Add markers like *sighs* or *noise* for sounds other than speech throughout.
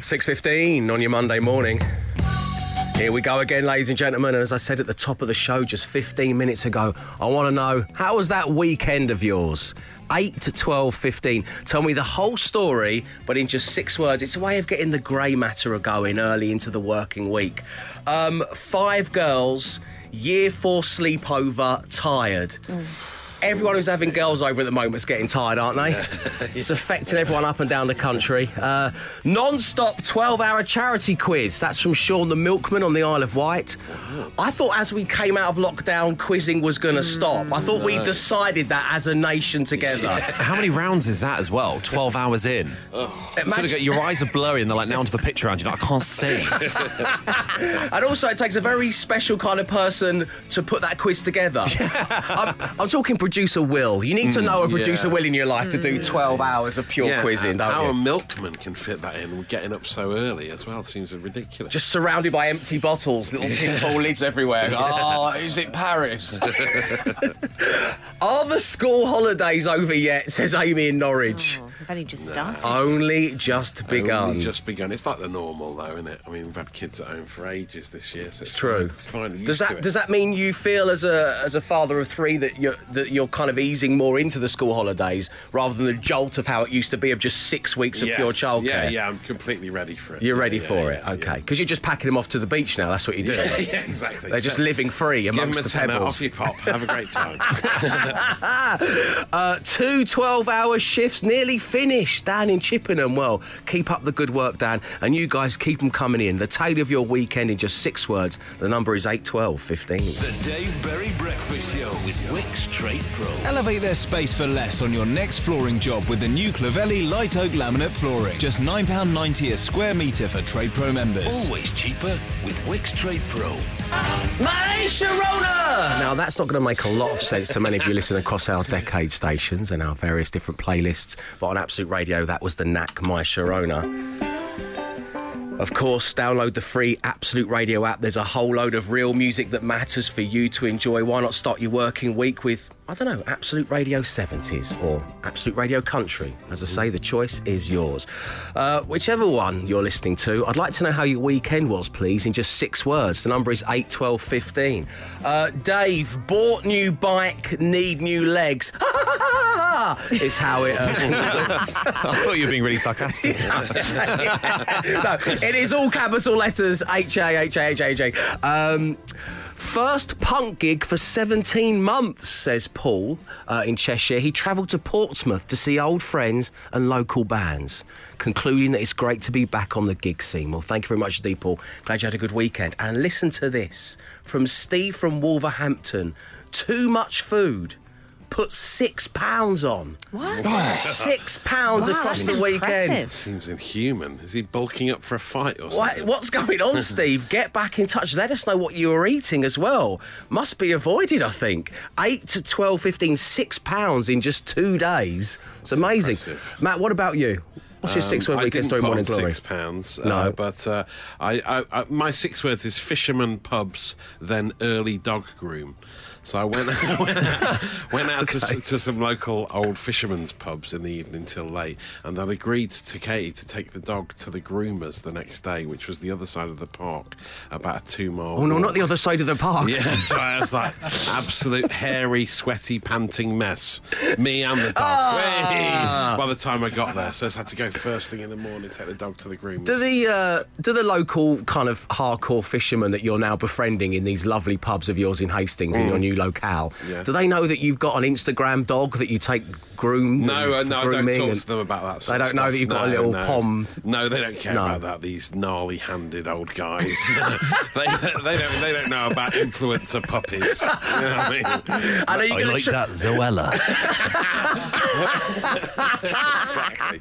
6.15 on your Monday morning. Here we go again, ladies and gentlemen. And as I said at the top of the show just 15 minutes ago, I want to know how was that weekend of yours? 8 to 12, 15. Tell me the whole story, but in just six words. It's a way of getting the grey matter going early into the working week. Um, five girls, year four sleepover, tired. Everyone who's having girls over at the moment is getting tired, aren't they? it's affecting *laughs* everyone up and down the country. Uh, non stop 12 hour charity quiz. That's from Sean the Milkman on the Isle of Wight. I thought as we came out of lockdown, quizzing was going to stop. I thought we decided that as a nation together. How many rounds is that as well? 12 hours in. Sort of go, your eyes are blurry and they're like, now onto the picture around you. Like, I can't see. *laughs* And also, it takes a very special kind of person to put that quiz together. *laughs* I'm, I'm talking producer Will. You need to mm, know a producer yeah. Will in your life to do mm. 12 hours of pure quizzing, don't how you? a milkman can fit that in, getting up so early as well, seems ridiculous. just surrounded by empty bottles, little tinfoil lids everywhere. *laughs* Oh, is it Paris? *laughs* Are the school holidays over yet? Says Amy in Norwich. Oh, I've only just started. Only just begun. Only just begun. It's like the normal, though, isn't it? I mean, we've had kids at home for ages this year, so it's True. Fine. It's fine. Used Does to that it. does that mean you feel as a as a father of three that you're that you're kind of easing more into the school holidays rather than the jolt of how it used to be of just six weeks of Yes. pure childcare? Yeah, yeah, I'm completely ready for it. You're Yeah, ready yeah, for yeah, it, okay? Because you're just packing them off to the beach now. That's what you do. Yeah, *laughs* yeah, yeah, exactly. They're just living free Give them amongst a the tenner, pebbles. off you pop. Have a great time. *laughs* Uh, two 12 hour shifts nearly finished. Dan in Chippenham. Well, keep up the good work, Dan. And you guys keep them coming in. The tale of your weekend in just six words. The number is 81215. The Dave Berry Breakfast Show with Wickes Trade Pro. Elevate their space for less on your next flooring job with the new Clavelli Light Oak Laminate Flooring. Just £9.90 a square metre for Trade Pro members. Always cheaper with Wickes Trade Pro. My Sharona! Now, that's not going to make a lot of sense to many of you listening across our decade stations and our various different playlists, but on Absolute Radio, that was the knack, My Sharona. Of course, download the free Absolute Radio app. There's a whole load of real music that matters for you to enjoy. Why not start your working week with, I don't know, Absolute Radio 70s or Absolute Radio Country? As I say, the choice is yours. Uh, whichever one you're listening to, I'd like to know how your weekend was, please, in just six words. The number is 81215. Uh, Dave, bought new bike, need new legs. *laughs* *laughs* is how it. Uh, *laughs* I thought you were being really sarcastic. *laughs* no, it is all capital letters H A H A H A H A. Um, First punk gig for 17 months, says Paul uh, in Cheshire. He travelled to Portsmouth to see old friends and local bands, concluding that it's great to be back on the gig scene. Well, thank you very much, Deep Paul. Glad you had a good weekend. And listen to this from Steve from Wolverhampton. Too much food. Put six pounds on. What? *laughs* Six pounds Wow, across that's the weekend. impressive. Seems inhuman. Is he bulking up for a fight or What, something? what's going on, *laughs* Steve? Get back in touch. Let us know what you were eating as well. Must be avoided, I think. 8 to 12, 15, six pounds in just two days. It's amazing. impressive. Matt, what about you? What's your Um, six word I weekend didn't story put morning on glory? Six pounds. No. uh, but uh, I, I, I, my six words is fisherman pubs, then early dog groom. So I went, *laughs* went out, *laughs* went out to, to some local old fishermen's pubs in the evening till late, and then agreed to Katie to take the dog to the groomers the next day, which was the other side of the park, about a two mile. Oh, no, walk. not the other side of the park. Yeah, so I was like, absolute hairy, sweaty, panting mess. Me and the dog. Ah. By the time I got there, so I just had to go first thing in the morning, take the dog to the groomers. Do the uh, do the local kind of hardcore fishermen that you're now befriending in these lovely pubs of yours in Hastings in your new locale? Yeah. Do they know that you've got an Instagram dog that you take groomed? no, uh, and no, I don't talk to them about that. They Sort don't of know stuff. that you've got a little no. pom. No, they don't care No. about that. These gnarly-handed old guys. *laughs* they, they don't. They don't know about influencer puppies. *laughs* You know what I mean? And are I like tr- that Zoella. *laughs* exactly.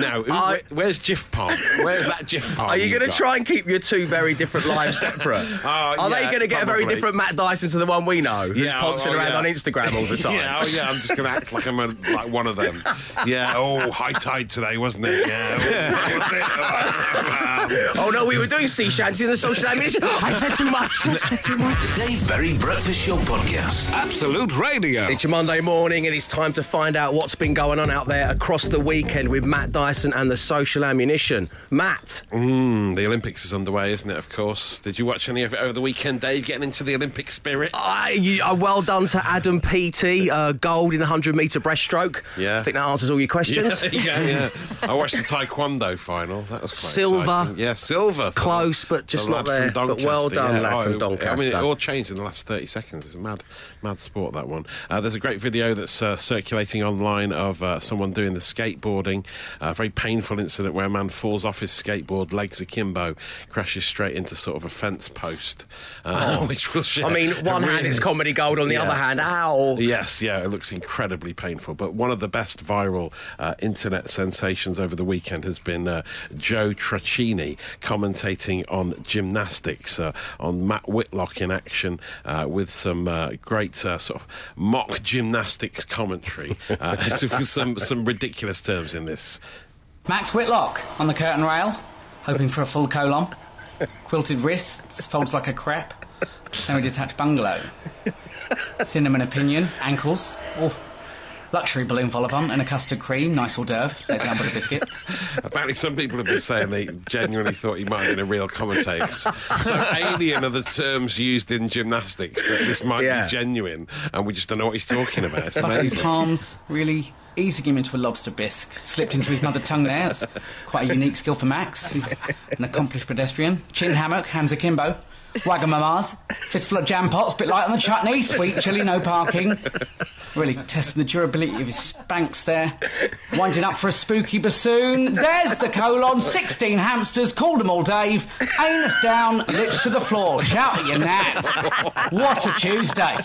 Now, who- where- where's Jiffpom? Where's that Jiffpom? Are you going to try and keep your two very different lives separate? Oh, Are they going to get a very different Matt Dyson to the one we know? Ronaldo, who's Yeah, poncing oh, around yeah. on Instagram all the *laughs* time. Yeah, oh yeah, I'm just going to act like I'm a, like one of them. *laughs* Yeah, oh, high tide today, wasn't it? Yeah. oh. *laughs* Oh no, we were doing sea shanties in the social ammunition. *gasps* I said too much. I said too much. The Dave Berry Breakfast Show Podcast. Absolute Radio. It's your Monday morning, and it's time to find out what's been going on out there across the weekend with Matt Dyson and the social ammunition. Matt, Mm, the Olympics is underway, isn't it? Of course. Did you watch any of it over the weekend, Dave? Getting into the Olympic spirit? I, you, uh, well done to Adam Peaty, uh, gold in the 100 metre breaststroke. Yeah. I think that answers all your questions. Yeah, yeah, yeah. *laughs* I watched the Taekwondo final. That was Silver. exciting. Yeah, silver. Close, but just not there. But well done, yeah. lad from Oh, I mean, it all changed in the last 30 seconds. It's mad, mad sport, that one. Uh, there's a great video that's uh, circulating online of uh, someone doing the skateboarding. A very painful incident where a man falls off his skateboard, legs akimbo, crashes straight into sort of a fence post, uh, *laughs* which will share Oh. I mean, one hand really- it's comedy gold, on the Yeah. other hand, ow. Yes, yeah, it looks incredibly painful. But one of the best viral uh, internet sensations over the weekend has been uh, Joe Tracini commentating on gymnastics, uh, on Max Whitlock in action uh, with some uh, great uh, sort of mock gymnastics commentary. Uh, *laughs* some some ridiculous terms in this. Max Whitlock on the curtain rail, hoping for a full colon. Quilted wrists, folds like a crep. Semi-detached bungalow. Cinnamon opinion, ankles. Oh, luxury balloon vol-au-vent and a custard cream, nice hors d'oeuvre. Laid down with a biscuit. *laughs* Apparently, some people have been saying they genuinely thought he might have been a real commentator. So alien are the terms used in gymnastics that this might Yeah. be genuine, and we just don't know what he's talking about. It's Bucking amazing. palms, really easing him into a lobster bisque. Slipped into his mother tongue there. That's quite a unique skill for Max. He's an accomplished pedestrian. Chin hammock, hands akimbo. Wagamamas, fistful of jam pots, bit light on the chutney, sweet chili, no parking. Really testing the durability of his spanks there. Winding up for a spooky bassoon. There's the colon, 16 hamsters, called them all Dave. Anus down, lips to the floor. Shout at your nan. What a Tuesday.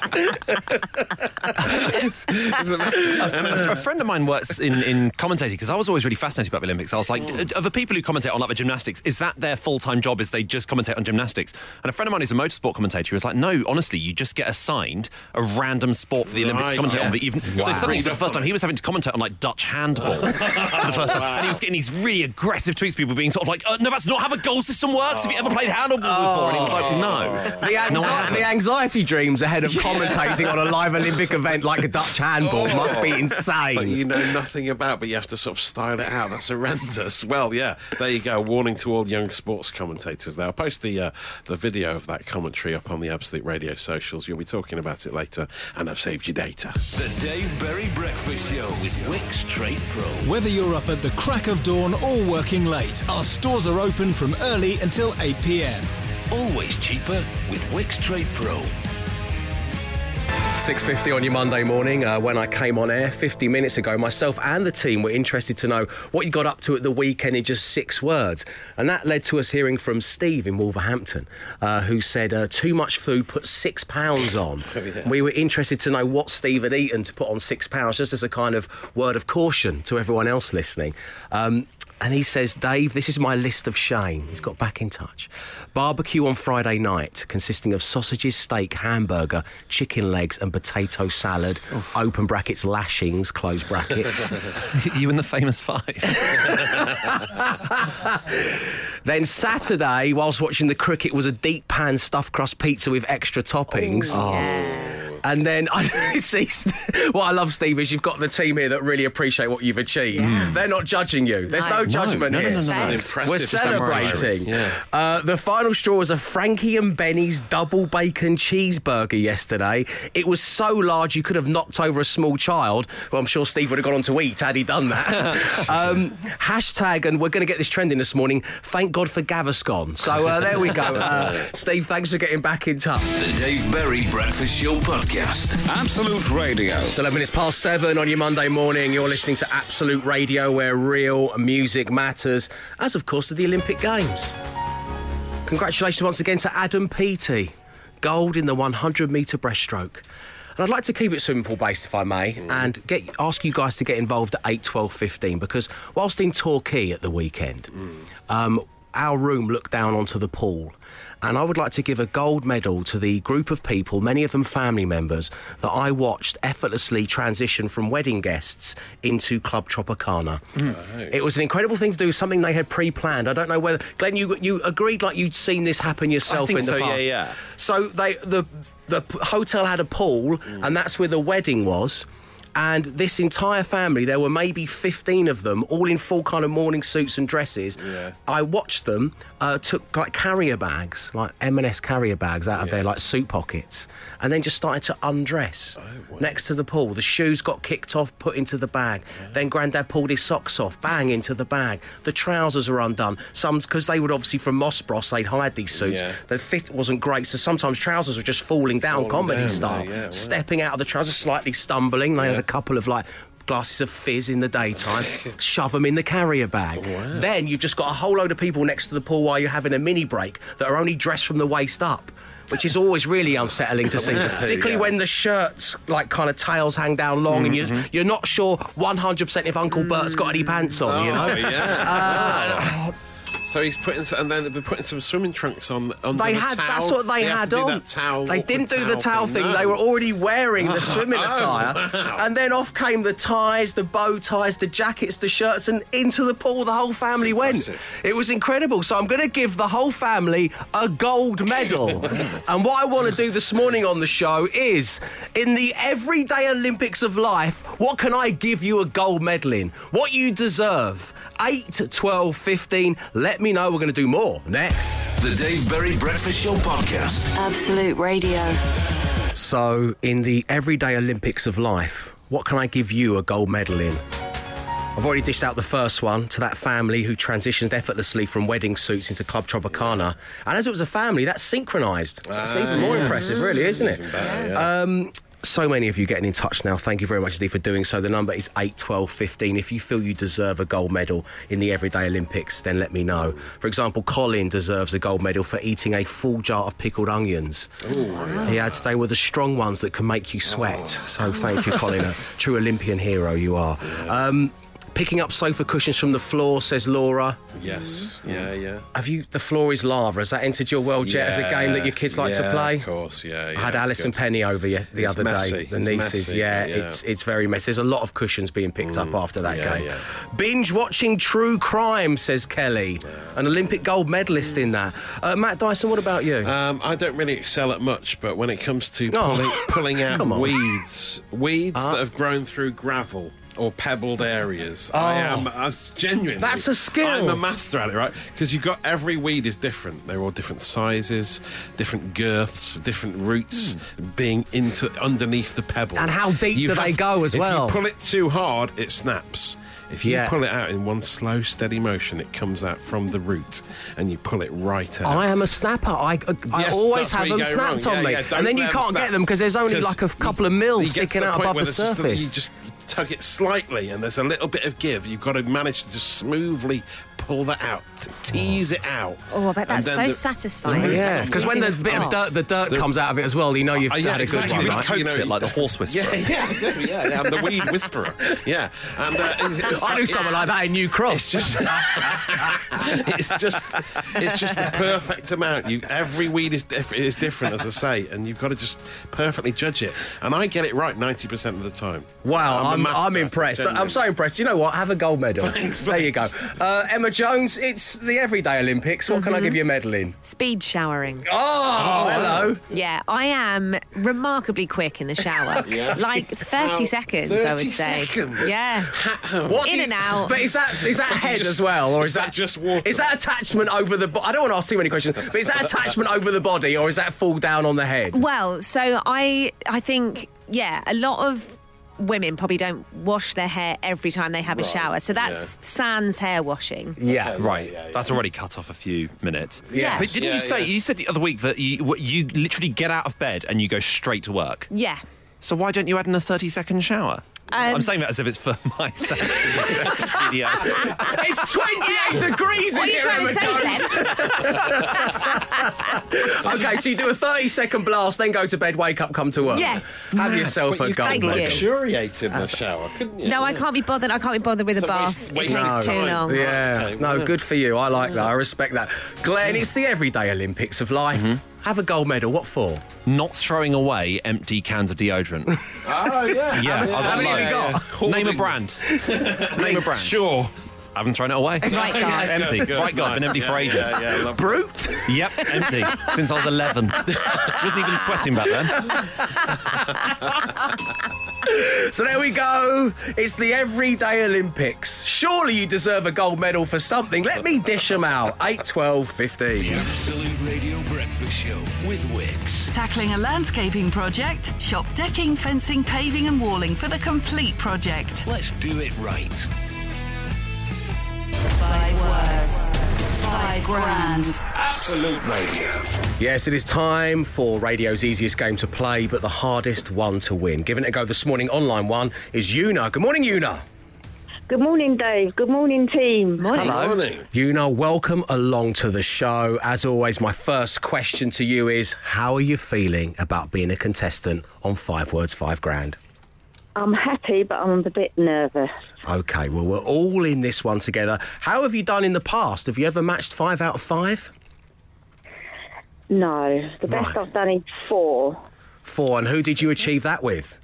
It's amazing. a, a friend of mine works in, in commentating because I was always really fascinated about the Olympics. I was like, Mm. d- the people who commentate on like the gymnastics, is that their full time job? Is they just commentate on gymnastics? And a friend of mine who's a motorsport commentator he was like, no, honestly, you just get assigned a random sport for the Olympics Right, to commentate yeah. on. But even so, suddenly for the first time, he was having to commentate on like Dutch handball for the first time, and he was getting these really aggressive tweets. People being sort of like, uh, no, that's not how a goal system works. Have you ever played handball before? And he was like, no. The, anxi- No, the anxiety dreams ahead of *laughs* commentating on a live Olympic event like a Dutch handball must be insane. But you know nothing about, but you have to sort of style it out. That's horrendous. Well, yeah, there you go. Warning to all young sports commentators. There, I'll post the uh, the video of that commentary up on the Absolute Radio socials. You'll be talking about it later, and I've saved your data. The Dave Berry Breakfast Show with Wickes Trade Pro. Whether you're up at the crack of dawn or working late, our stores are open from early until 8 pm. Always cheaper with Wickes Trade Pro. 6.50 on your Monday morning uh, when I came on air 50 minutes ago. Myself and the team were interested to know what you got up to at the weekend in just six words. And that led to us hearing from Steve in Wolverhampton, uh, who said, uh, too much food put six pounds on. *laughs* We were interested to know what Steve had eaten to put on six pounds, just as a kind of word of caution to everyone else listening. Um, and he says, Dave, this is my list of shame. He's got back in touch. Barbecue on Friday night, consisting of sausages, steak, hamburger, chicken legs, and potato salad. Open brackets, lashings, close brackets. *laughs* *laughs* you and the famous five. *laughs* then Saturday, whilst watching the cricket, was a deep pan stuffed crust pizza with extra toppings. Oh. And then I *laughs* see what I love, Steve, is you've got the team here that really appreciate what you've achieved. They're not judging you. There's no, No. judgment no, no, here. no, no, no. Impressive We're celebrating. Yeah. Uh, the final straw was a Frankie and Benny's double bacon cheeseburger yesterday. It was so large you could have knocked over a small child. Well, I'm sure Steve would have gone on to eat had he done that. *laughs* um, hashtag, and we're going to get this trending this morning. Thank God for Gaviscon. So uh, there we go. *laughs* Uh, Steve, thanks for getting back in touch. The Dave Berry Breakfast Show Podcast. Absolute Radio. It's 11 minutes past seven on your Monday morning. You're listening to Absolute Radio, where real music matters, as of course to the Olympic Games. Congratulations once again to Adam Peaty, gold in the 100 metre breaststroke. And I'd like to keep it simple based, if I may, and get ask you guys to get involved at 8, 12, 15, because whilst in Torquay at the weekend, um, our room looked down onto the pool. And I would like to give a gold medal to the group of people, many of them family members, that I watched effortlessly transition from wedding guests into Club Tropicana. Mm. It was an incredible thing to do, something they had pre-planned. I don't know whether Glenn, you you agreed like you'd seen this happen yourself think in the so, past. yeah. So they the the hotel had a pool, mm. and that's where the wedding was. And this entire family, there were maybe 15 of them, all in full kind of morning suits and dresses. Yeah. I watched them, uh, took like carrier bags, like M&S carrier bags out of their like suit pockets, and then just started to undress next to the pool. The shoes got kicked off, put into the bag. Then Grandad pulled his socks off, bang into the bag. The trousers were undone. Some because they would obviously from Moss Bros, they'd hide these suits. Yeah. The fit wasn't great, so sometimes trousers were just falling down, Falling comedy down, style. yeah, yeah, wow. Stepping out of the trousers, slightly stumbling. They Yeah. A couple of like glasses of fizz in the daytime, *laughs* shove them in the carrier bag. Oh, then you've just got a whole load of people next to the pool while you're having a mini break that are only dressed from the waist up. Which is always really *laughs* unsettling to see, particularly Yeah. when the shirts like kind of tails hang down long, and you're mm-hmm. you're not sure 100% if Uncle Bert's got any pants on. You oh, know, uh, Oh, yeah. So he's putting, and then they're putting some swimming trunks on. Under They the had. towel. That's what they, have had on. towel, they didn't do the towel thing. No. They were already wearing the swimming *laughs* Oh, attire, wow. and then off came the ties, the bow ties, the jackets, the shirts, and into the pool. The whole family went. It was incredible. So I'm going to give the whole family a gold medal. *laughs* and what I want to do this morning on the show is, in the everyday Olympics of life, what can I give you a gold medal in? What you deserve. 8, 12, 15. Let me know. We're going to do more next. The Dave Berry Breakfast Show podcast. Absolute Radio. So, in the everyday Olympics of life, what can I give you a gold medal in? I've already dished out the first one to that family who transitioned effortlessly from wedding suits into Club Tropicana. And as it was a family, that's synchronised. So it's even more yes. impressive, really, isn't it? Even better, yeah. Um, so many of you getting in touch now. Thank you very much, Steve, for doing so. The number is 8, 12, 15. If you feel you deserve a gold medal in the Everyday Olympics, then let me know. For example, Colin deserves a gold medal for eating a full jar of pickled onions. He adds they were the strong ones that can make you sweat. So thank you, Colin. A true Olympian hero you are. Um, picking up sofa cushions from the floor, says Laura. Yes. Yeah. Yeah. Have you? The floor is lava. Has that entered your world yet as a game that your kids like yeah, to play? Of course. Yeah. yeah I had it's Alice and good. Penny over ye- the It's other messy. day. The It's nieces, messy, yeah, yeah. it's it's very messy. There's a lot of cushions being picked up after that yeah, game. yeah. Binge watching True Crime, says Kelly, an Olympic gold medalist in that. Uh, Matt Dyson, what about you? Um, I don't really excel at much, but when it comes to Oh. pulling, pulling *laughs* out Come on. Weeds, weeds that have grown through gravel or pebbled areas, I oh. am uh, I'm genuinely. Oh. That's a skill. I'm a master at it, right? Because you've got every weed is different. They're all different sizes, different girths, different roots hmm. being into underneath the pebbles. And how deep You do they go as well? If you pull it too hard, it snaps. If you Yeah. pull it out in one slow, steady motion, it comes out from the root, and you pull it right out. I am a snapper. I, uh, I Yes, always have them snapped wrong. on Yeah, me. yeah, and then you can't snap. get them because there's only like a couple of mils sticking out above the surface. You just tug it slightly, and there's a little bit of give. You've got to manage to just smoothly pull that out, to tease it out. Oh, I bet that's so the- satisfying. yeah, That's because when the easy bit of dirt, the dirt The- comes out of it as well, you know you've Uh, yeah, had a good exactly. one. You right? coat Coats it like the horse whisperer. Yeah, yeah, yeah, yeah. I'm the weed whisperer. Yeah, and uh, it's, it's I knew it's- someone like that in New Cross. It's just, *laughs* it's just, it's just the perfect amount. You, every weed is diff- is different, as I say, and you've got to just perfectly judge it. And I get it right ninety percent of the time. Wow, a I'm, master I'm at it, impressed. I'm so impressed. You know what? Have a gold medal. *laughs* Thanks, there you go. Uh, Emma Jones, it's the everyday Olympics. What can I mm-hmm. give you a medal in? Speed showering. Oh, oh, hello. Yeah, I am remarkably quick in the shower. *laughs* Yeah. Like 30 Wow, seconds, I would say. seconds? Yeah. What do In you- and out. But is that is that *laughs* head Just- as well, or is, is that just water? Is that attachment over the? Bo- I don't want to ask too many questions, but is that *laughs* attachment over the body, or is that fall down on the head? Well, so I I think yeah, a lot of women probably don't wash their hair every time they have a shower. So that's sans hair washing. Yeah, Right, that's already cut off a few minutes. Yeah. But didn't Yeah, you say yeah. you said the other week that you you literally get out of bed and you go straight to work? Yeah. So why don't you add in a thirty second shower? I'm um, saying that as if it's for *laughs* my sake. It's 28 degrees in What are you here, Emma Jones. *laughs* Okay, so you do a 30 second blast, then go to bed, wake up, come to work. Yes. Have yourself But a you gold could Thank medal. you. luxuriate in the shower, couldn't you? No, I can't be bothered. I can't be bothered with a bath. waste- it takes of too time. long. Yeah, Okay, no, good for you. I like that. I respect that. Glenn, it's the everyday Olympics of life. Mm-hmm. Have a gold medal. What for? Not throwing away empty cans of deodorant. *laughs* Oh, yeah. Yeah, I've got many you loads. got? Name a brand. Name a brand. Sure. I haven't thrown it away. Right, guard. Empty. Good, Right, God, been nice. empty for ages. Yeah, yeah. Brut. Yep, empty. Since I was 11. *laughs* Wasn't even sweating back then. So there we go. It's the everyday Olympics. Surely you deserve a gold medal for something. Let me dish them out. 8, 12, 15. Absolute Radio Breakfast Show with Wickes. Tackling a landscaping project? Shop decking, fencing, paving, and walling for the complete project. Let's do it right. Five words. Five grand. Absolute Radio. Yes, it is time for radio's easiest game to play, but the hardest one to win. Giving it a go this morning, online one is Una. Good morning, Una. Good morning, Dave. Good morning, team. Morning. Morning. Una, welcome along to the show. As always, my first question to you is How are you feeling about being a contestant on Five Words, Five Grand? I'm happy, but I'm a bit nervous. Okay, well, we're all in this one together. How have you done in the past? Have you ever matched five out of five? No, the best Right. I've done is four. Four, and who did you achieve that with?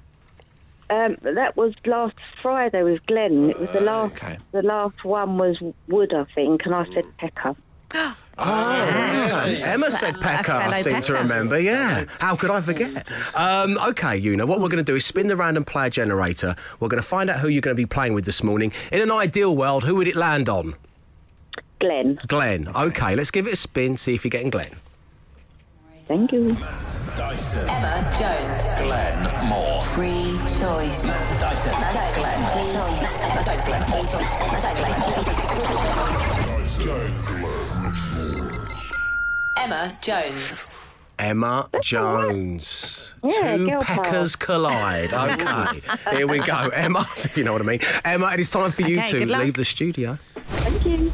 Um, that was last Friday with Glenn. It was the last. okay. The last one was Wood, I think, and I said Pecker. *gasps* *gasps* Emma said Pecker, I fellow seem to remember. Yeah. How could I forget? Um, okay, Una, what we're going to do is spin the random player generator. We're going to find out who you're going to be playing with this morning. In an ideal world, who would it land on? Glenn. Glenn. Okay, let's give it a spin, see if you're getting Glenn. Thank you. Emma Jones. Glenn Moore. Free choice. Emma Jones. Emma Jones. Yeah, Two girl peckers collide. *laughs* Okay, here we go. Emma, *laughs* if you know what I mean. Emma, it is time for you Okay, to good luck. leave the studio. Thank you.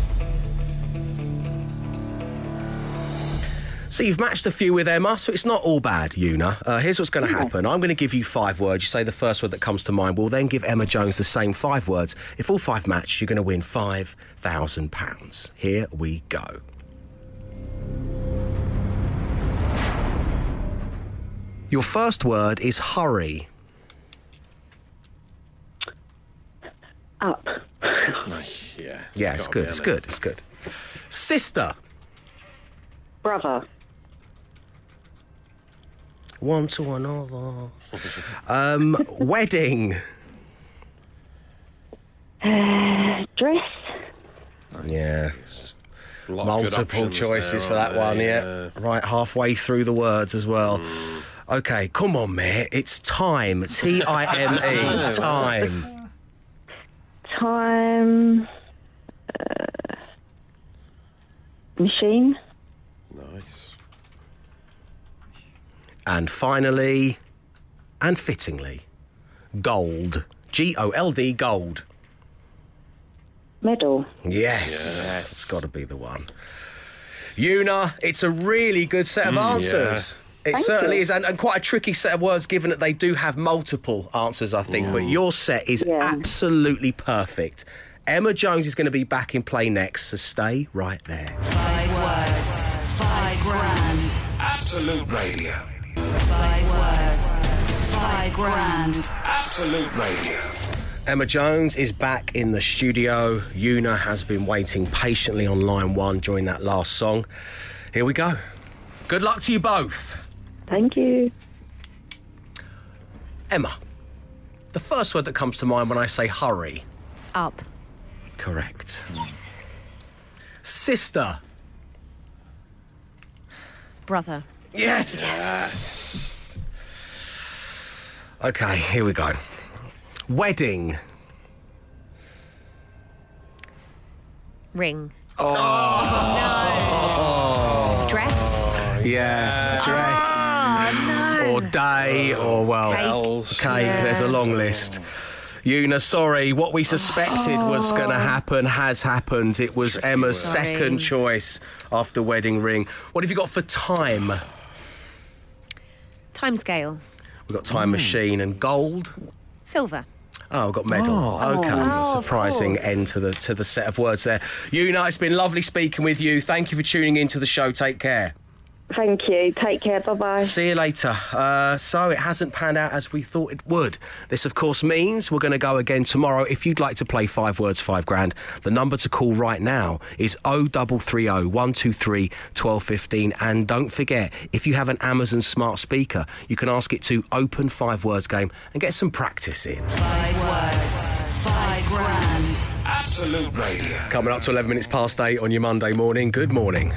So you've matched a few with Emma, so it's not all bad, Una. Uh, here's what's going to happen. I'm going to give you five words. You say the first word that comes to mind. We'll then give Emma Jones the same five words. If all five match, you're going to win five thousand pounds. Here we go. Your first word is hurry. Up. Yeah. Yeah, it's gotta good. It's good. It's good. Sister. Brother. One to another. Um, *laughs* wedding. Dress. Yeah. A lot of good Multiple choices there, for that one, there? yeah. Right, halfway through the words as well. Okay, come on, mate. It's time. T I M E. *laughs* Time. Time. Uh, machine. Nice. And finally, and fittingly, gold. G O L D, gold. Medal. Yes. It's got to be the one. Una, it's a really good set of answers. It Thank certainly you. is, and, and quite a tricky set of words given that they do have multiple answers, I think. But your set is Yeah. absolutely perfect. Emma Jones is going to be back in play next, so stay right there. Five words. Five grand. Absolute Radio. Five words. Five grand. Absolute Radio. Emma Jones is back in the studio. Una has been waiting patiently on line one during that last song. Here we go. Good luck to you both. Thank you. Emma, the first word that comes to mind when I say hurry. Up. Correct. Sister. Brother. Yes. Yes. Okay, here we go. Wedding. Ring. Oh, no. Oh. Dress. Yeah. Dress. Oh, no. Or day, oh, or well. Cake. Bells. Okay, there's a long list. Una, sorry, what we suspected was going to oh. happen has happened. It was Emma's Sorry. second choice after Wedding Ring. What have you got for time? Timescale. We've got Time hmm. Machine and Gold. Silver. Oh, I've got medal. Oh, okay, Oh, of surprising course. end to the to the set of words there. Una, it's been lovely speaking with you. Thank you for tuning into the show. Take care. Thank you. Take care. Bye bye. See you later. Uh, so it hasn't panned out as we thought it would. This, of course, means we're going to go again tomorrow. If you'd like to play five words, five grand, the number to call right now is 0330 123 1215. And don't forget, if you have an Amazon smart speaker, you can ask it to open five words game and get some practice in. Five words, five grand. Absolute Radio. Coming up to 11 minutes past eight on your Monday morning. Good morning.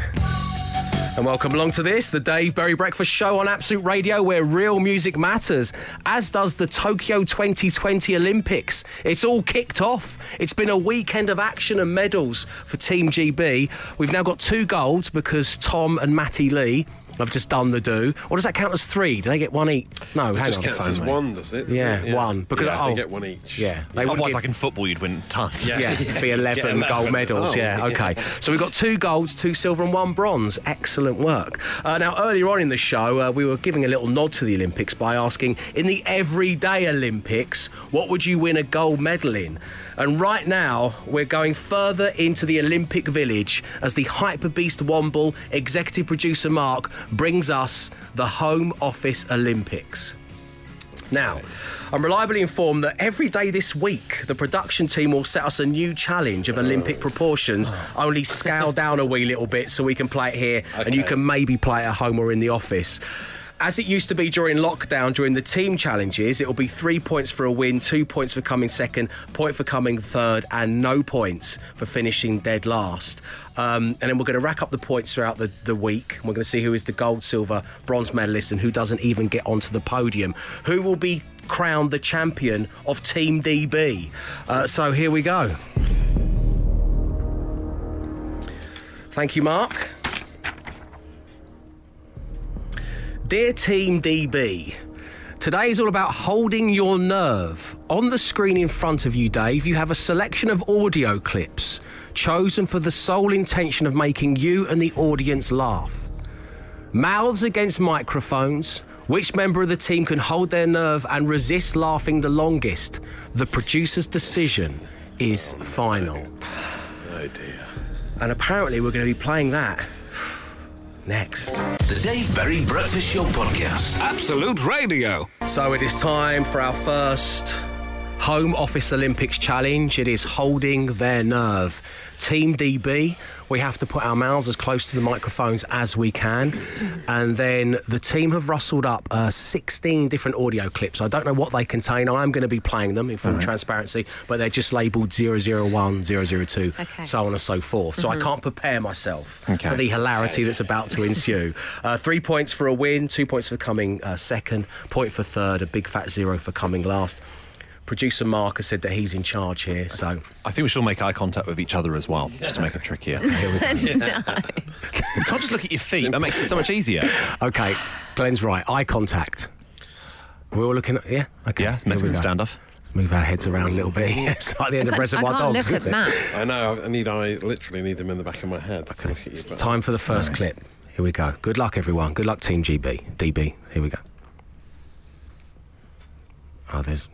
And welcome along to this, the Dave Berry Breakfast Show on Absolute Radio, where real music matters, as does the Tokyo 2020 Olympics. It's all kicked off. It's been a weekend of action and medals for Team GB. We've now got two golds because Tom and Matty Lee have just done the do. Or does that count as three? Do they get one each? No, hang Just on. counts as one, does it? Does Yeah, it? one. Because yeah, oh, they get one each. Yeah, they wouldn't Otherwise, give- like in football, you'd win tons. yeah, it'd be *laughs* 11, 11. gold medals. Oh, yeah, yeah. okay. So we've got two golds, two silver, and one bronze. Excellent work. Uh, now, earlier on in the show, uh, we were giving a little nod to the Olympics by asking, in the everyday Olympics, what would you win a gold medal in? And right now, we're going further into the Olympic village as the hyper beast Womble executive producer Mark brings us the Home Office Olympics. Now, I'm reliably informed that every day this week, the production team will set us a new challenge of Olympic oh. proportions, ah. only scale down a wee little bit so we can play it here and you can maybe play it at home or in the office. As it used to be during lockdown, during the team challenges, it will be three points for a win, two points for coming second, point for coming third, and no points for finishing dead last. Um, and then we're going to rack up the points throughout the, the week. We're going to see who is the gold, silver, bronze medalist and who doesn't even get onto the podium. Who will be crowned the champion of Team DB? Uh, so here we go. Thank you, Mark. Dear Team DB, today is all about holding your nerve. On the screen in front of you, Dave, you have a selection of audio clips chosen for the sole intention of making you and the audience laugh. Mouths against microphones. Which member of the team can hold their nerve and resist laughing the longest? The producer's decision is final. Oh dear. And apparently, we're going to be playing that next. The Dave Berry Breakfast Show Podcast. Absolute Radio. So it is time for our first Home Office Olympics challenge. It is holding their nerve. Team DB, we have to put our mouths as close to the microphones as we can. And then the team have rustled up uh, 16 different audio clips. I don't know what they contain. I am going to be playing them in full transparency, but they're just labelled 001, 002, Okay. so on and so forth. So I can't prepare myself for the hilarity that's about to ensue. *laughs* Uh, three points for a win, two points for coming uh, second, point for third, a big fat zero for coming last. Producer Mark has said that he's in charge here, so I think we should all make eye contact with each other as well, just to make it trickier. *laughs* Here we *laughs* you can't just look at your feet. That makes it so much easier. okay. Glenn's right. Eye contact. We're all looking at yeah. Okay. Yeah, here we Mexican go. standoff. Move our heads around a little bit. *laughs* it's like the end of I Reservoir can't Dogs. look at isn't it? that. I know. I need. I literally need them in the back of my head. to look at you, but- Time for the first clip. Here we go. Good luck, everyone. Good luck, Team GB. DB. Here we go. Oh, there's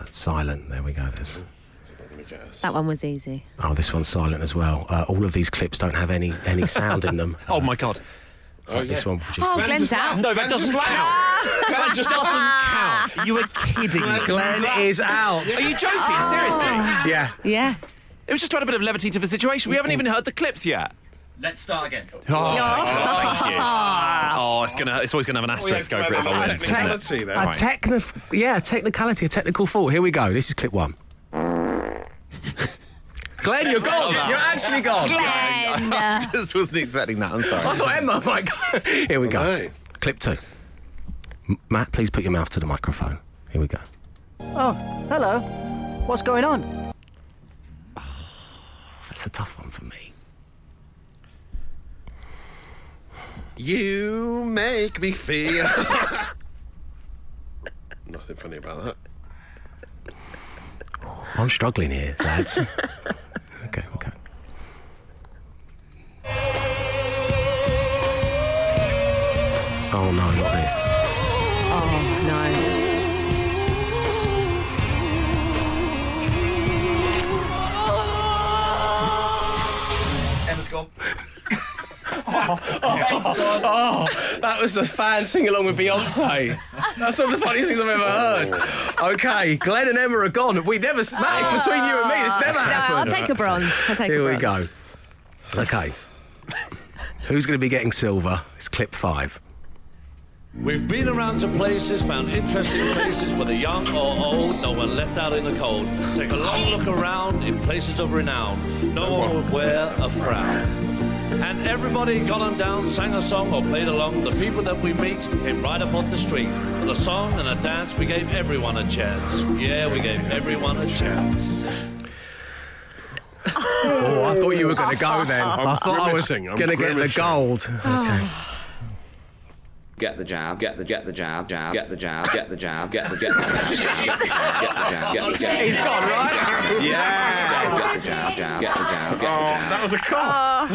that's silent. There we go. There's. Let me guess. That one was easy. Oh, this one's silent as well. Uh, all of these clips don't have any any sound in them. *laughs* Oh my god. Oh, This yeah. one produces. Oh, Glenn's out. No, that doesn't laughed. That just doesn't count. *laughs* You were kidding. Glenn is out. Are you joking? Seriously? Yeah. Yeah. It was just trying a bit of levity to the situation. We haven't even heard the clips yet. Let's start again. Oh, thank you. Oh, it's gonna. It's always gonna have an oh, asterisk over it if I win. isn't it? Technicality then. A Right. techni- yeah, a technicality, a technical fault. Here we go. This is clip one. *laughs* Glenn, you're gone. You're actually gone. Glenn. just wasn't expecting that. I'm sorry. I thought Emma might go. *laughs* Here we go. Right. Clip two. M- Matt, please put your mouth to the microphone. Here we go. Oh, hello. What's going on? *sighs* That's a tough one for me. You make me feel. *laughs* Nothing funny about that. I'm struggling here, lads. okay, okay. Oh no, not this. Oh no. Oh, that was the fan sing along with Beyonce. That's one of the funniest things I've ever heard. Okay, Glenn and Emma are gone. We never, Matt, it's between you and me. It's never No, I'll take a bronze. I'll take Here a we go. Okay. Who's going to be getting silver? It's clip five. We've been around to places, found interesting places, whether young or old, no one left out in the cold. Take a long look around in places of renown, no one would wear a frown. And everybody got on down, sang a song or played along. The people that we meet came right up off the street. With a song and a dance, we gave everyone a chance. Yeah, we gave everyone a chance. Oh, I thought you were going to go then. I'm I thought I was going to get the gold. Oh. Okay. Get the jab, get the get the jab, jab, get the jab, get the jab, get the get the jab, get the jab, get the jab. He's gone, right? Yeah. Get the jab, jab, get the jab, get the jab. That was a cough.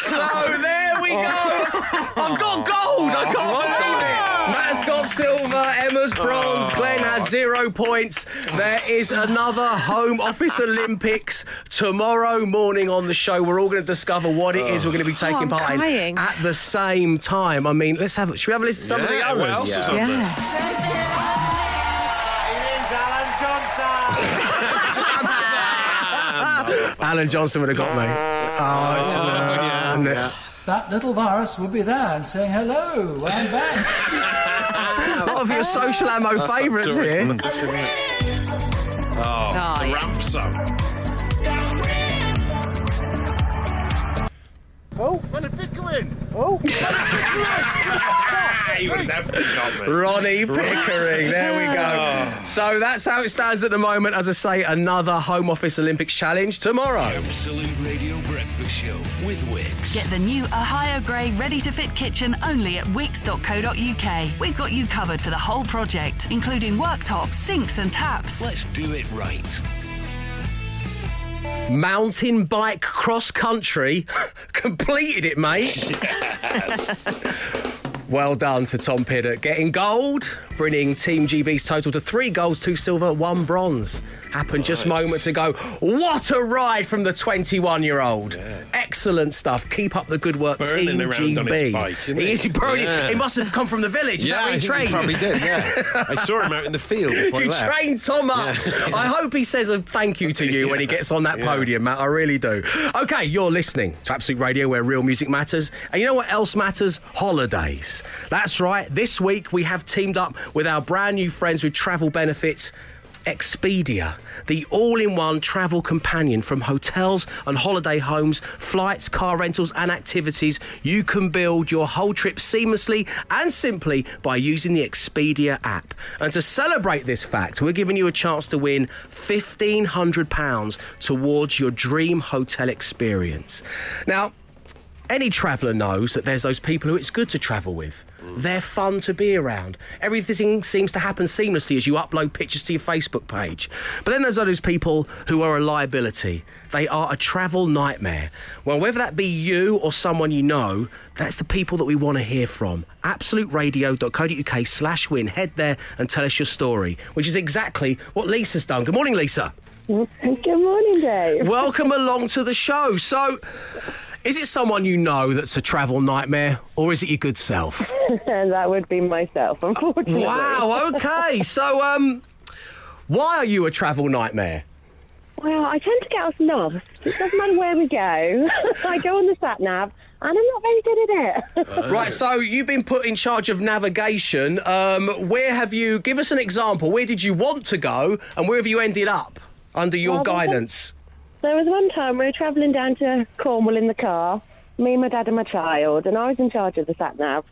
So there we go. *laughs* I've got gold. I can't believe it. Matt's got silver. Emma's bronze. Glenn has zero points. There is another Home Office Olympics tomorrow morning on the show. We're all going to discover what it is we're going to be taking I'm part in at the same time. I mean, let's have. Should we have a listen to some of the Yeah, others? what else is on there? Yeah. *laughs* Alan Johnson would have got me. Oh, it's, uh, isn't it? That little virus would be there and saying, hello, I'm back. A lot of your social ammo favourites here. Oh, Oh, the yes. ramp song. Oh, Ronnie Pickering. Oh. He would have definitely got me. Ronnie Pickering. There we go. *laughs* Oh. So that's how it stands at the moment. As I say, another Home Office Olympics challenge tomorrow. Absolute Radio Breakfast Show with Wickes. Get the new Ohio Grey ready to fit kitchen only at wickes.co.uk. We've got you covered for the whole project, including worktops, sinks, and taps. Let's do it right. Mountain bike cross country. *laughs* Completed it, mate. Well done to Tom Pidcock. Getting gold, bringing Team GB's total to three goals, two silver, one bronze. Happened just moments ago. What a ride from the 21 year old. Excellent stuff. Keep up the good work, Burning Team GB. bike, he is burning. Yeah. He must have come from the village. Is Yeah, he trained? he probably did, yeah. I saw him out in the field before You trained Tom up. I hope he says a thank you to you when he *laughs* gets on that Yeah. podium, Matt. I really do. Okay, you're listening to Absolute Radio where real music matters. And you know what else matters? Holidays. That's right. This week we have teamed up with our brand new friends with travel benefits. Expedia, the all in one travel companion from hotels and holiday homes, flights, car rentals, and activities. You can build your whole trip seamlessly and simply by using the Expedia app. And to celebrate this fact, we're giving you a chance to win £1,500 towards your dream hotel experience. Now, any traveller knows that there's those people who it's good to travel with. They're fun to be around. Everything seems to happen seamlessly as you upload pictures to your Facebook page. But then there's those people who are a liability. They are a travel nightmare. Well, whether that be you or someone you know, that's the people that we want to hear from. AbsoluteRadio.co.uk slash win. Head there and tell us your story, which is exactly what Lisa's done. Good morning, Lisa. Good morning, Dave. Welcome along to the show. So, is it someone you know that's a travel nightmare, or is it your good self? *laughs* that would be myself, unfortunately. wow. Okay. So, um, why are you a travel nightmare? Well, I tend to get us lost. It doesn't matter where we go. *laughs* I go on the sat nav, and I'm not very good at it. *laughs* Right. So, you've been put in charge of navigation. Um, where have you? Give us an example. Where did you want to go, and where have you ended up under your Well, guidance? There was one time we were travelling down to Cornwall in the car, me, my dad, and my child, and I was in charge of the sat nav.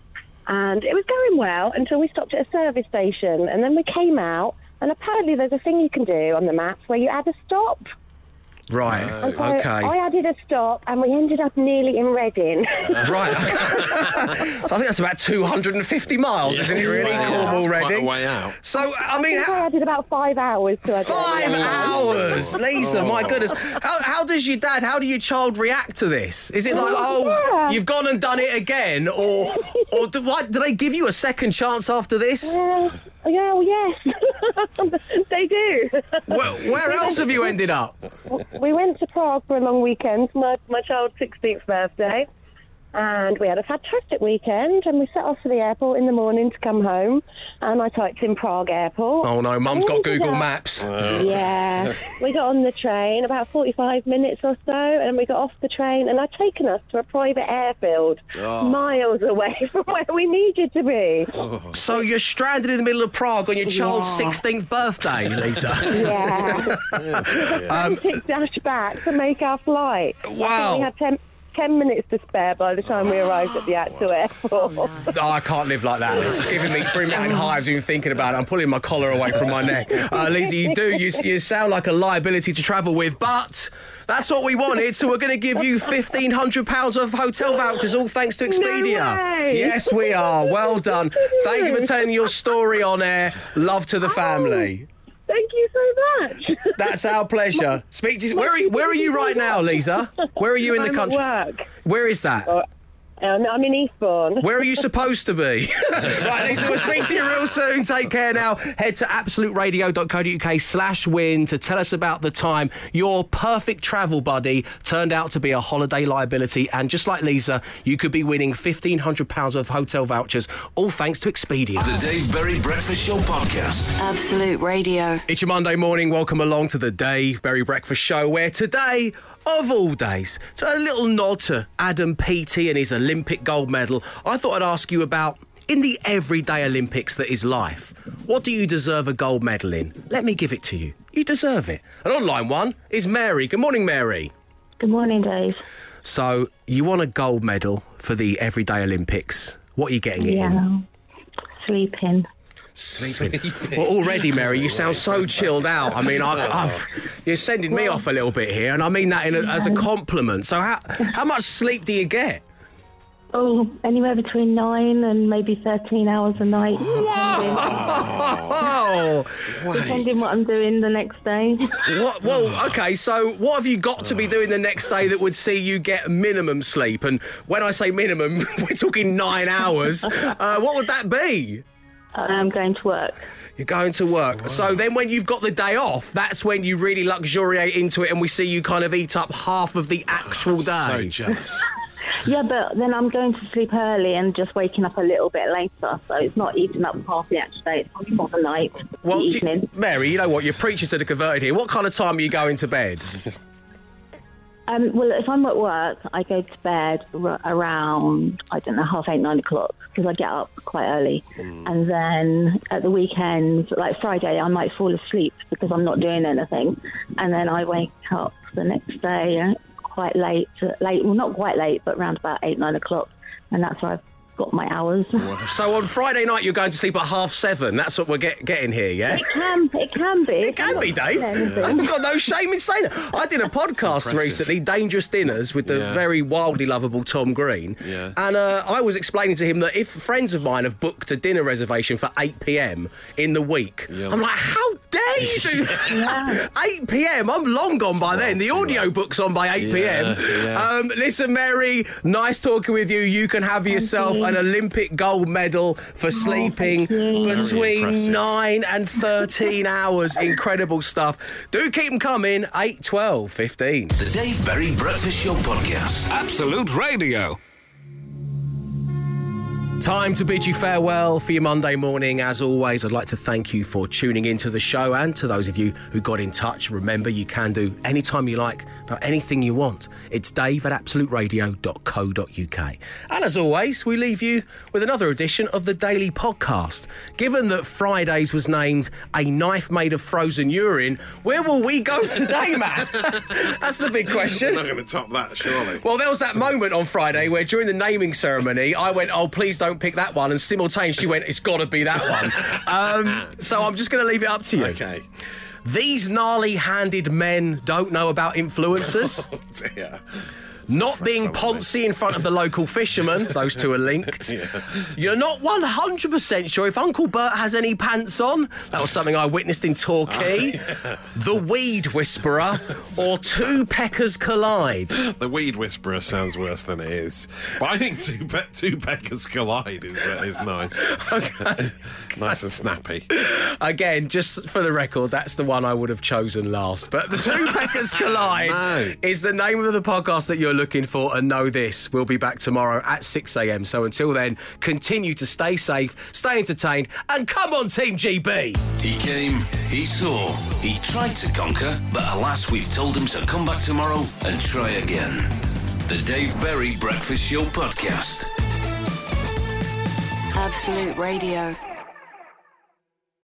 And it was going well until we stopped at a service station, and then we came out, and apparently there's a thing you can do on the maps where you add a stop. Right. Uh, and so okay. I added a stop, and we ended up nearly in Reading. *laughs* Right. *laughs* I think that's about 250 miles, isn't it? Really, Yeah, Cornwall, it's quite a Reading. way out. So I mean, I think how- I added about five hours to it. Five hours, Lisa. My Oh. goodness. How, how does your dad? How do your child react to this? Is it like, oh, oh Yeah. you've gone and done it again, or, or do, what, do they give you a second chance after this? Yeah, Oh, yeah, well, yes, *laughs* they do. Where, where else have you ended up? we went to Prague for a long weekend, my my child's 16th birthday, and we had a fantastic weekend. And we set off for the airport in the morning to come home, and I typed in Prague Airport. Oh no, Mum's got And we ended Google up- Maps. Yeah, *laughs* we got on the train about 45 minutes or so, and we got off the train, and I'd taken us to a private airfield oh. miles away *laughs* from where we needed to be. Oh. So you're stranded in the middle of Prague on your child's Yeah. 16th birthday, Lisa. *laughs* Yeah. Frantic dash back to make our flight. I think Wow. We had 10, 10 minutes to spare by the time we arrived at the actual airport. Oh, I can't live like that. It's giving me bringing me hives even thinking about it. I'm pulling my collar away from my neck. Uh, Lisa, you do. You, you sound like a liability to travel with, but that's what we wanted. So we're going to give you fifteen hundred pounds of hotel vouchers, all thanks to Expedia. way. Yes, we are. Well done. Thank you for telling your story on air. Love to the family. Thank you so much. *laughs* That's our pleasure. Speak to. Where are you, Where are you right now, Lisa? Where are you in the I'm country? Where is that? Um, I'm in Eastbourne. Where are you supposed to be? *laughs* right, Lisa, we'll speak to you real soon. Take care now. Head to absoluteradio.co.uk slash win to tell us about the time your perfect travel buddy turned out to be a holiday liability. And just like Lisa, you could be winning £1,500 of hotel vouchers, all thanks to Expedia. The Dave Berry Breakfast Show podcast. Absolute Radio. It's your Monday morning. Welcome along to the Dave Berry Breakfast Show, where today, of all days, so a little nod to Adam Peaty and his Olympic gold medal. I thought I'd ask you about in the everyday Olympics that is life. What do you deserve a gold medal in? Let me give it to you. You deserve it. An online one is Mary. Good morning, Mary. Good morning, Dave. So you won a gold medal for the everyday Olympics. What are you getting it in? Yeah. Sleeping. Sleeping. Well, already, Mary, you sound so chilled out. I mean, I, I've, you're sending me off a little bit here, and I mean that in a, as a compliment. So, how how much sleep do you get? Oh, anywhere between nine and maybe 13 hours a night. Oh, Depending what I'm doing the next day. *laughs* what? Well, okay. So, what have you got to be doing the next day that would see you get minimum sleep? And when I say minimum, *laughs* we're talking nine hours. Uh, what would that be? I'm going to work. You're going to work. So then, when you've got the day off, that's when you really luxuriate into it, and we see you kind of eat up half of the actual day. So jealous. *laughs* Yeah, but then I'm going to sleep early and just waking up a little bit later. So it's not eating up half the actual day. It's only more the night, Well, the you- evening. Mary, you know what? You're preachers to the converted here. What kind of time are you going to bed? *laughs* Um, well, if I'm at work, I go to bed r- around, I don't know, half eight, nine o'clock, because I get up quite early. And then at the weekend, like Friday, I might fall asleep because I'm not doing anything. And then I wake up the next day quite late, late, well, not quite late, but around about eight, nine o'clock. And that's where I've got my hours. So on Friday night, you're going to sleep at half seven. That's what we're get, getting here, yeah? It can, it can be. It can be, Dave. I've got no shame in saying that. I did a podcast recently, Dangerous Dinners, with the Yeah. very wildly lovable Tom Green. Yeah. And uh, I was explaining to him that if friends of mine have booked a dinner reservation for 8 pm in the week, Yeah. I'm like, how dare you do that? *laughs* 8 pm? I'm long gone by then. The audio book's on by 8 pm. Yeah, yeah. Um, listen, Mary, nice talking with you. You can have yourself you. An Olympic gold medal for oh, sleeping you. Very between 9 and 13 hours. Incredible stuff. Do keep them coming. 8, 12, 15. The Dave Berry Breakfast Show podcast. Absolute Radio. Time to bid you farewell for your Monday morning. As always, I'd like to thank you for tuning into the show and to those of you who got in touch. Remember, you can do anytime you like about anything you want. It's dave at absoluteradio.co.uk. And as always, we leave you with another edition of the Daily Podcast. Given that Fridays was named A Knife Made of Frozen Urine, where will we go today, Matt? *laughs* That's the big question. Not going to top that, surely. Well, there was that moment on Friday where during the naming ceremony, I went, "Oh, please don't pick that one," and simultaneously she went, "It's got to be that one." Um, so I'm just going to leave it up to you. Okay. These gnarly-handed men don't know about influencers. *laughs* Oh dear. Not being poncy in front of the local fisherman. *laughs* Those two are linked. You're not 100% sure if Uncle Bert has any pants on. That was something I witnessed in Torquay. The Weed Whisperer or Two Peckers Collide. The Weed Whisperer sounds worse than it is. But I think Two, pe- two Peckers Collide is, uh, is nice. *laughs* nice and snappy. Again, just for the record, that's the one I would have chosen last. But the Two Peckers *laughs* Collide No. is the name of the podcast that you're looking for. And know this, we'll be back tomorrow at 6 a.m. So until then, continue to stay safe, stay entertained, and come on, Team GB. He came, he saw, he tried to conquer, but alas, we've told him to come back tomorrow and try again. The Dave Berry Breakfast Show Podcast. Absolute Radio.